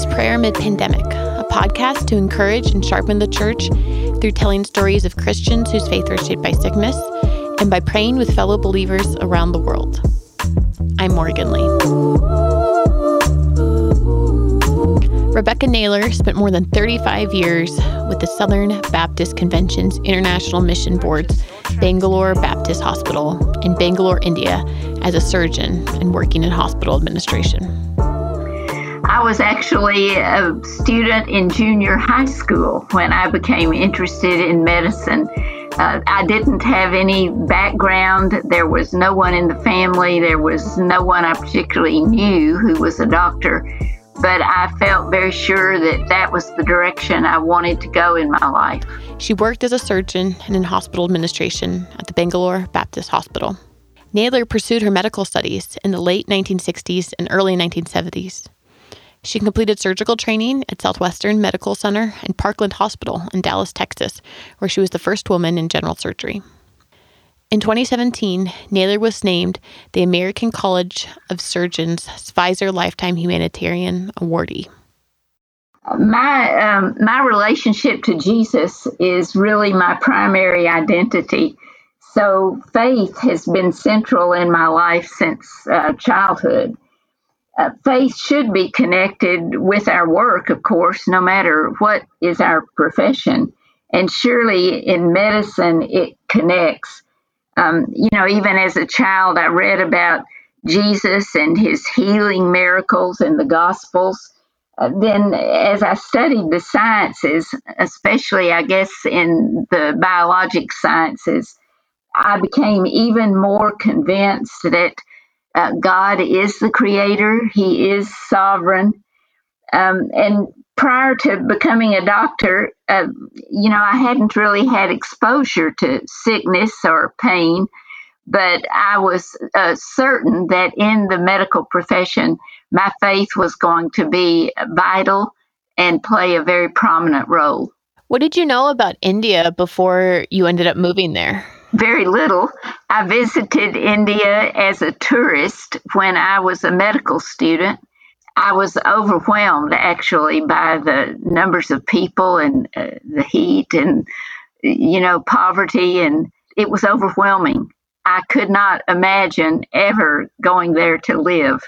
is Prayer Amid Pandemic, a podcast to encourage and sharpen the church through telling stories of Christians whose faith was shaped by sickness and by praying with fellow believers around the world. I'm Morgan Lee. Rebecca Naylor spent more than 35 years with the Southern Baptist Convention's International Mission Board's Bangalore Baptist Hospital in Bangalore, India, as a surgeon and working in hospital administration. Was actually a student in junior high school when I became interested in medicine. Uh, I didn't have any background. There was no one in the family. There was no one I particularly knew who was a doctor. But I felt very sure that that was the direction I wanted to go in my life. She worked as a surgeon and in hospital administration at the Bangalore Baptist Hospital. Naylor pursued her medical studies in the late 1960s and early 1970s. She completed surgical training at Southwestern Medical Center and Parkland Hospital in Dallas, Texas, where she was the first woman in general surgery. In 2017, Naylor was named the American College of Surgeons Pfizer Lifetime Humanitarian Awardee. My um, my relationship to Jesus is really my primary identity. So faith has been central in my life since uh, childhood uh, faith should be connected with our work, of course, no matter what is our profession. And surely in medicine, it connects. Um, you know, even as a child, I read about Jesus and his healing miracles in the Gospels. Uh, then, as I studied the sciences, especially, I guess, in the biologic sciences, I became even more convinced that uh, God is the creator, He is sovereign. Um, and prior to becoming a doctor, uh, you know, I hadn't really had exposure to sickness or pain, but I was uh, certain that in the medical profession, my faith was going to be vital and play a very prominent role. What did you know about India before you ended up moving there? Very little. I visited India as a tourist when I was a medical student. I was overwhelmed actually by the numbers of people and uh, the heat and, you know, poverty, and it was overwhelming. I could not imagine ever going there to live,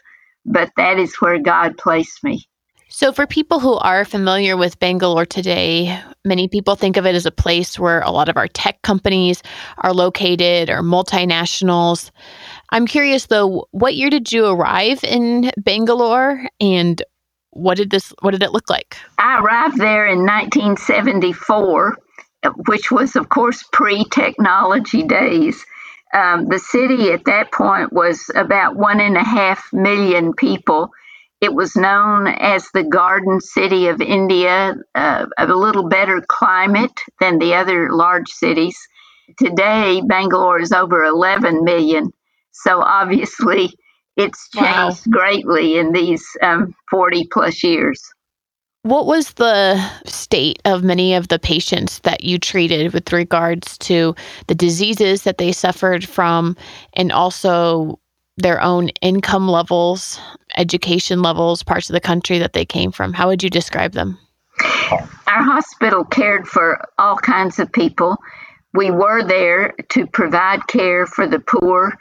but that is where God placed me. So, for people who are familiar with Bangalore today, many people think of it as a place where a lot of our tech companies are located or multinationals. I'm curious though, what year did you arrive in Bangalore and what did this what did it look like? I arrived there in 1974, which was of course pre-technology days. Um, the city at that point was about one and a half million people it was known as the Garden City of India, uh, a little better climate than the other large cities. Today, Bangalore is over 11 million. So obviously, it's changed wow. greatly in these um, 40 plus years. What was the state of many of the patients that you treated with regards to the diseases that they suffered from and also their own income levels, education levels, parts of the country that they came from? How would you describe them? Our hospital cared for all kinds of people. We were there to provide care for the poor,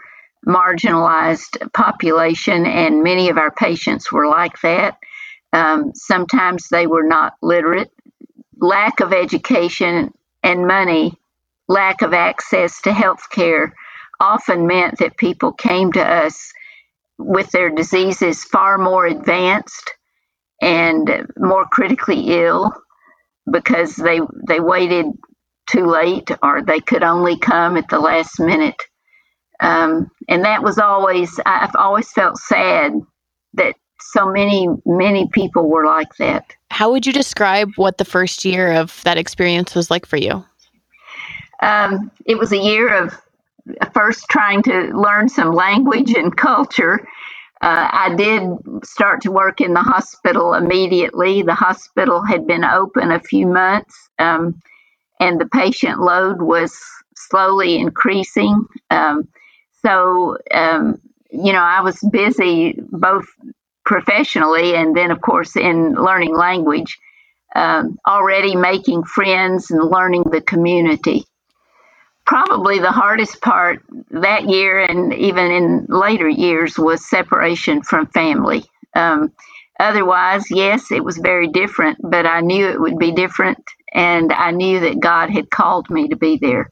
marginalized population, and many of our patients were like that. Um, sometimes they were not literate. Lack of education and money, lack of access to health care often meant that people came to us with their diseases far more advanced and more critically ill because they they waited too late or they could only come at the last minute. Um, and that was always I've always felt sad that so many many people were like that. How would you describe what the first year of that experience was like for you? Um, it was a year of first trying to learn some language and culture. Uh, I did start to work in the hospital immediately. The hospital had been open a few months, um, and the patient load was slowly increasing. Um, so, um, you know, I was busy both professionally, and then, of course, in learning language, um, already making friends and learning the community. Probably the hardest part that year and even in later years was separation from family. Um, otherwise, yes, it was very different, but I knew it would be different, and I knew that God had called me to be there.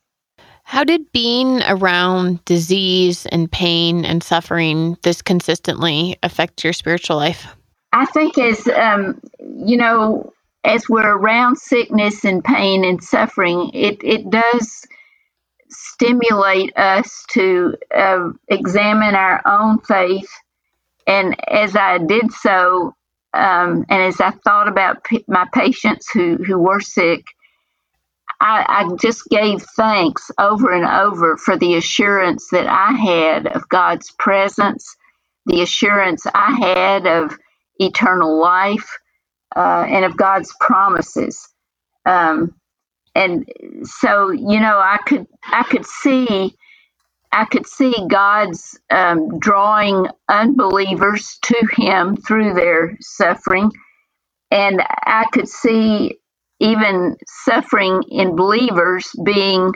How did being around disease and pain and suffering this consistently affect your spiritual life? I think as um, you know, as we're around sickness and pain and suffering, it it does stimulate us to uh, examine our own faith. And as I did so, um, and as I thought about p- my patients who who were sick, I, I just gave thanks over and over for the assurance that I had of God's presence, the assurance I had of eternal life, uh, and of God's promises. Um, and so, you know, I could I could see I could see God's um, drawing unbelievers to Him through their suffering, and I could see even suffering in believers being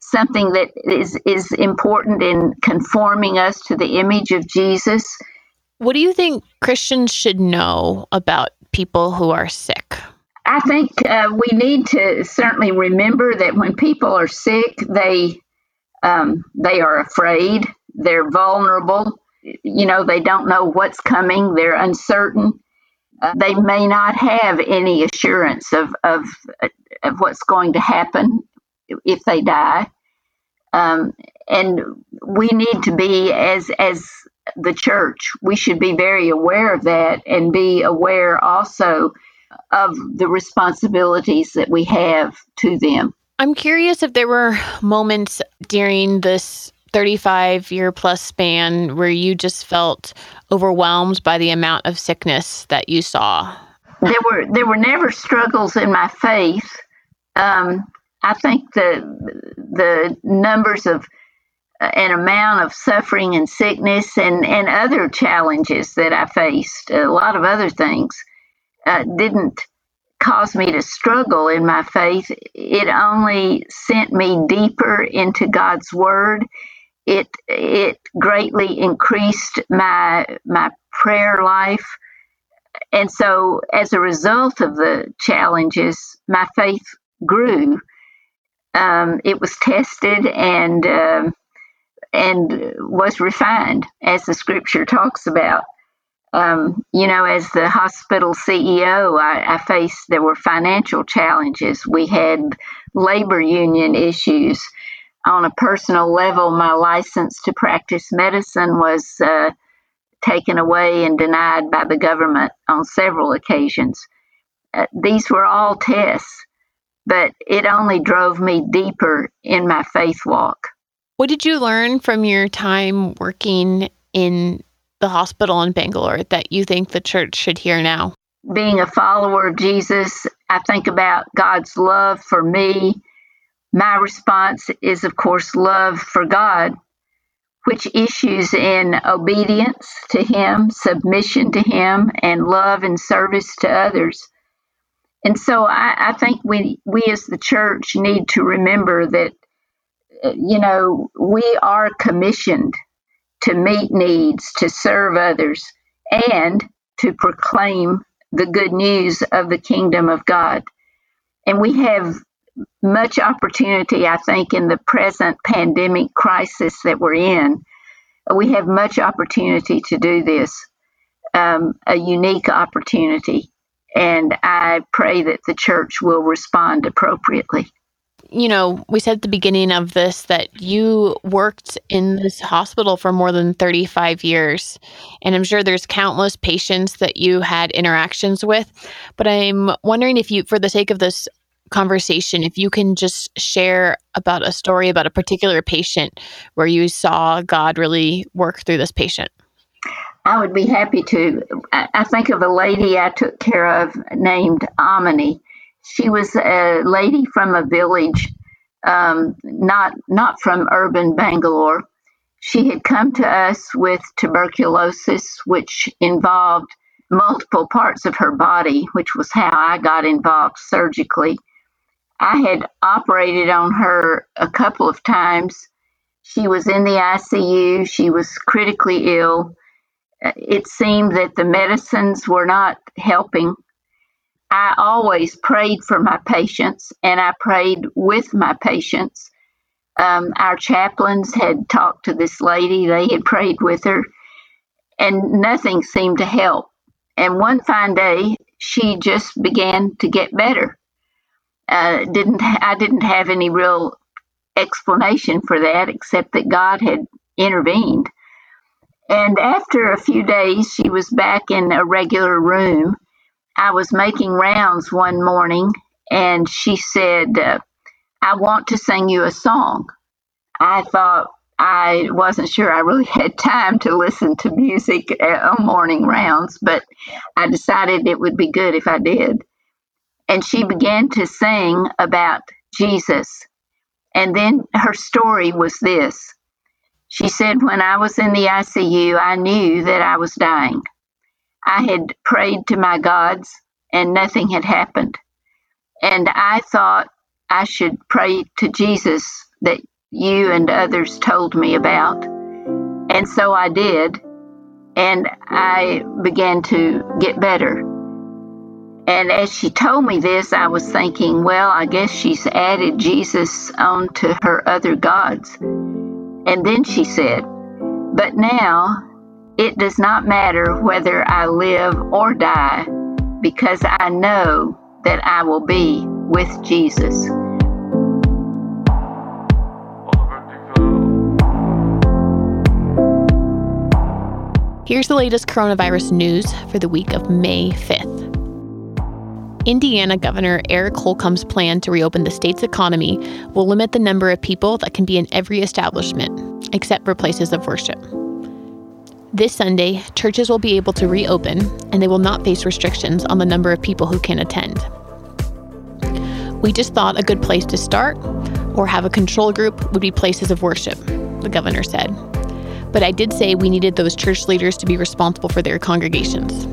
something that is is important in conforming us to the image of Jesus. What do you think Christians should know about people who are sick? I think uh, we need to certainly remember that when people are sick, they um, they are afraid, they're vulnerable. You know, they don't know what's coming, they're uncertain. Uh, they may not have any assurance of, of, of what's going to happen if they die. Um, and we need to be, as, as the church, we should be very aware of that and be aware also of the responsibilities that we have to them. I'm curious if there were moments during this 35 year plus span where you just felt overwhelmed by the amount of sickness that you saw? There were there were never struggles in my faith. Um, I think the the numbers of uh, an amount of suffering and sickness and, and other challenges that I faced, a lot of other things, uh, didn't cause me to struggle in my faith. It only sent me deeper into God's Word. It it greatly increased my my prayer life. And so as a result of the challenges my faith grew. Um, it was tested and um, and was refined as the scripture talks about um, you know as the hospital ceo I, I faced there were financial challenges we had labor union issues on a personal level, my license to practice medicine was uh, taken away and denied by the government on several occasions. Uh, these were all tests, but it only drove me deeper in my faith walk. What did you learn from your time working in the hospital in Bangalore that you think the church should hear now? Being a follower of Jesus, I think about God's love for me my response is, of course, love for God, which issues in obedience to Him, submission to Him, and love and service to others. And so I, I think we, we as the church need to remember that, uh, you know, we are commissioned to meet needs, to serve others, and to proclaim the good news of the kingdom of God. And we have much opportunity, I think, in the present pandemic crisis that we're in. We have much opportunity to do this, um, a unique opportunity. And I pray that the church will respond appropriately. You know, we said at the beginning of this that you worked in this hospital for more than 35 years. And I'm sure there's countless patients that you had interactions with. But I'm wondering if you, for the sake of this conversation, if you can just share about a story about a particular patient where you saw God really work through this patient. I would be happy to. I think of a lady I took care of named Amini. She was a lady from a village, um, not not from urban Bangalore, She had come to us with tuberculosis, which involved multiple parts of her body, which was how I got involved surgically. I had operated on her a couple of times. She was in the ICU, she was critically ill. It seemed that the medicines were not helping. I always prayed for my patients and I prayed with my patients. Um, our chaplains had talked to this lady, they had prayed with her, and nothing seemed to help. And one fine day, she just began to get better. Uh, didn't I didn't have any real explanation for that except that God had intervened. And after a few days, she was back in a regular room. I was making rounds one morning, and she said, uh, I want to sing you a song. I thought, I wasn't sure I really had time to listen to music on morning rounds, but I decided it would be good if I did. And she began to sing about Jesus. And then her story was this She said, When I was in the ICU, I knew that I was dying. I had prayed to my gods, and nothing had happened. And I thought I should pray to Jesus that you and others told me about. And so I did. And I began to get better. And as she told me this, I was thinking, well, I guess she's added Jesus on to her other gods. And then she said, but now it does not matter whether I live or die because I know that I will be with Jesus. Here's the latest coronavirus news for the week of May 5th. Indiana Governor Eric Holcomb's plan to reopen the state's economy will limit the number of people that can be in every establishment, except for places of worship. This Sunday, churches will be able to reopen, and they will not face restrictions on the number of people who can attend. We just thought a good place to start or have a control group would be places of worship, the governor said. But I did say we needed those church leaders to be responsible for their congregations.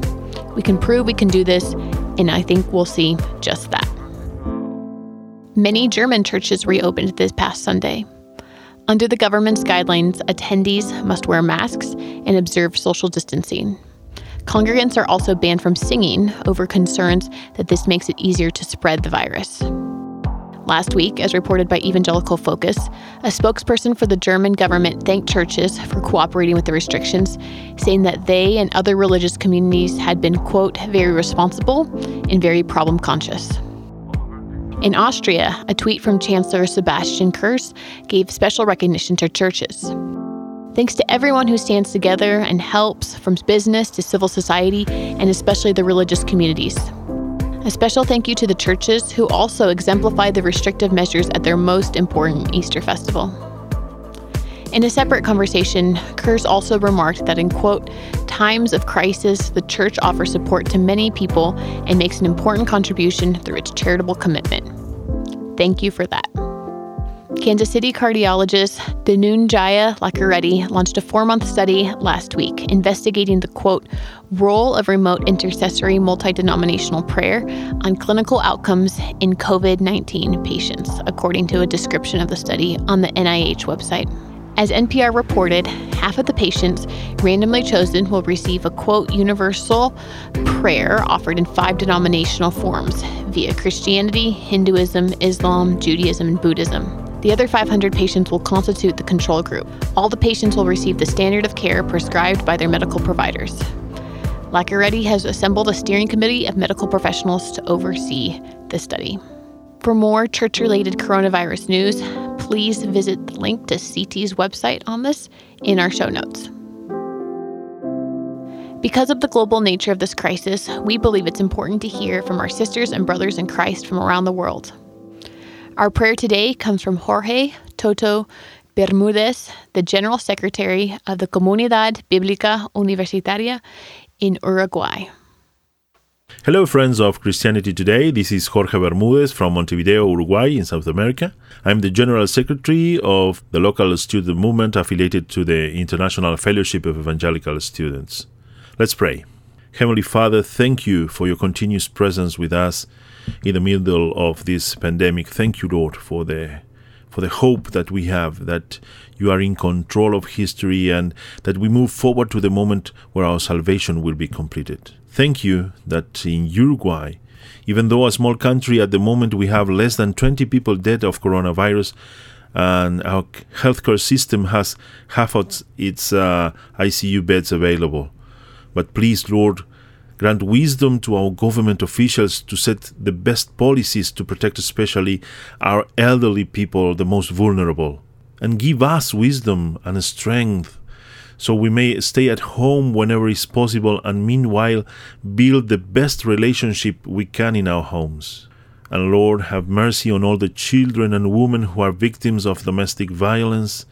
We can prove we can do this, and I think we'll see just that. Many German churches reopened this past Sunday. Under the government's guidelines, attendees must wear masks and observe social distancing. Congregants are also banned from singing over concerns that this makes it easier to spread the virus. Last week, as reported by Evangelical Focus, a spokesperson for the German government thanked churches for cooperating with the restrictions, saying that they and other religious communities had been, quote, very responsible and very problem conscious. In Austria, a tweet from Chancellor Sebastian Kurz gave special recognition to churches. Thanks to everyone who stands together and helps, from business to civil society, and especially the religious communities. A special thank you to the churches who also exemplified the restrictive measures at their most important Easter festival. In a separate conversation, Kurz also remarked that in quote, times of crisis, the church offers support to many people and makes an important contribution through its charitable commitment. Thank you for that. Kansas City cardiologist Dhanunjaya Lakkireddy launched a four month study last week investigating the quote, role of remote intercessory multi denominational prayer on clinical outcomes in COVID 19 patients, according to a description of the study on the NIH website. As NPR reported, half of the patients randomly chosen will receive a quote universal prayer offered in five denominational forms via Christianity, Hinduism, Islam, Judaism, and Buddhism. The other 500 patients will constitute the control group. All the patients will receive the standard of care prescribed by their medical providers. Lakkireddy has assembled a steering committee of medical professionals to oversee the study. For more church related coronavirus news, please visit the link to CT's website on this in our show notes. Because of the global nature of this crisis, we believe it's important to hear from our sisters and brothers in Christ from around the world. Our prayer today comes from Jorge Toto Bermudez, the General Secretary of the Comunidad Bíblica Universitaria in Uruguay. Hello, friends of Christianity Today. This is Jorge Bermudez from Montevideo, Uruguay, in South America. I'm the General Secretary of the local student movement affiliated to the International Fellowship of Evangelical Students. Let's pray. Heavenly Father, thank you for your continuous presence with us in the middle of this pandemic. Thank you, Lord, for the for the hope that we have that you are in control of history and that we move forward to the moment where our salvation will be completed. Thank you that in Uruguay, even though a small country at the moment we have less than 20 people dead of coronavirus, and our healthcare system has half of its uh, ICU beds available. But please, Lord, grant wisdom to our government officials to set the best policies to protect especially our elderly people, the most vulnerable. And give us wisdom and strength so we may stay at home whenever is possible and meanwhile build the best relationship we can in our homes. And Lord, have mercy on all the children and women who are victims of domestic violence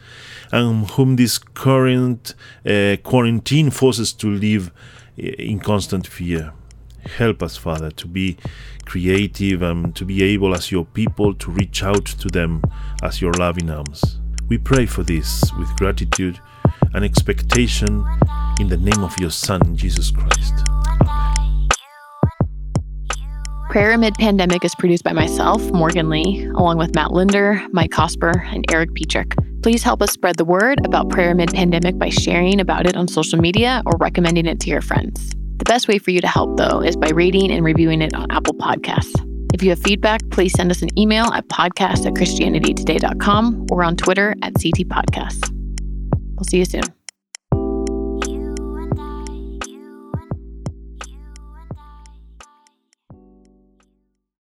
and whom this current uh, quarantine forces to live in constant fear. Help us, Father, to be creative and to be able, as your people, to reach out to them as your loving arms. We pray for this with gratitude and expectation in the name of your Son, Jesus Christ. Prayer Amid Pandemic is produced by myself, Morgan Lee, along with Matt Linder, Mike Cosper, and Eric Petrick. Please help us spread the word about Prayer Amid Pandemic by sharing about it on social media or recommending it to your friends. The best way for you to help, though, is by rating and reviewing it on Apple Podcasts. If you have feedback, please send us an email at podcast at christianitytoday.com or on Twitter at CT Podcasts. We'll see you soon.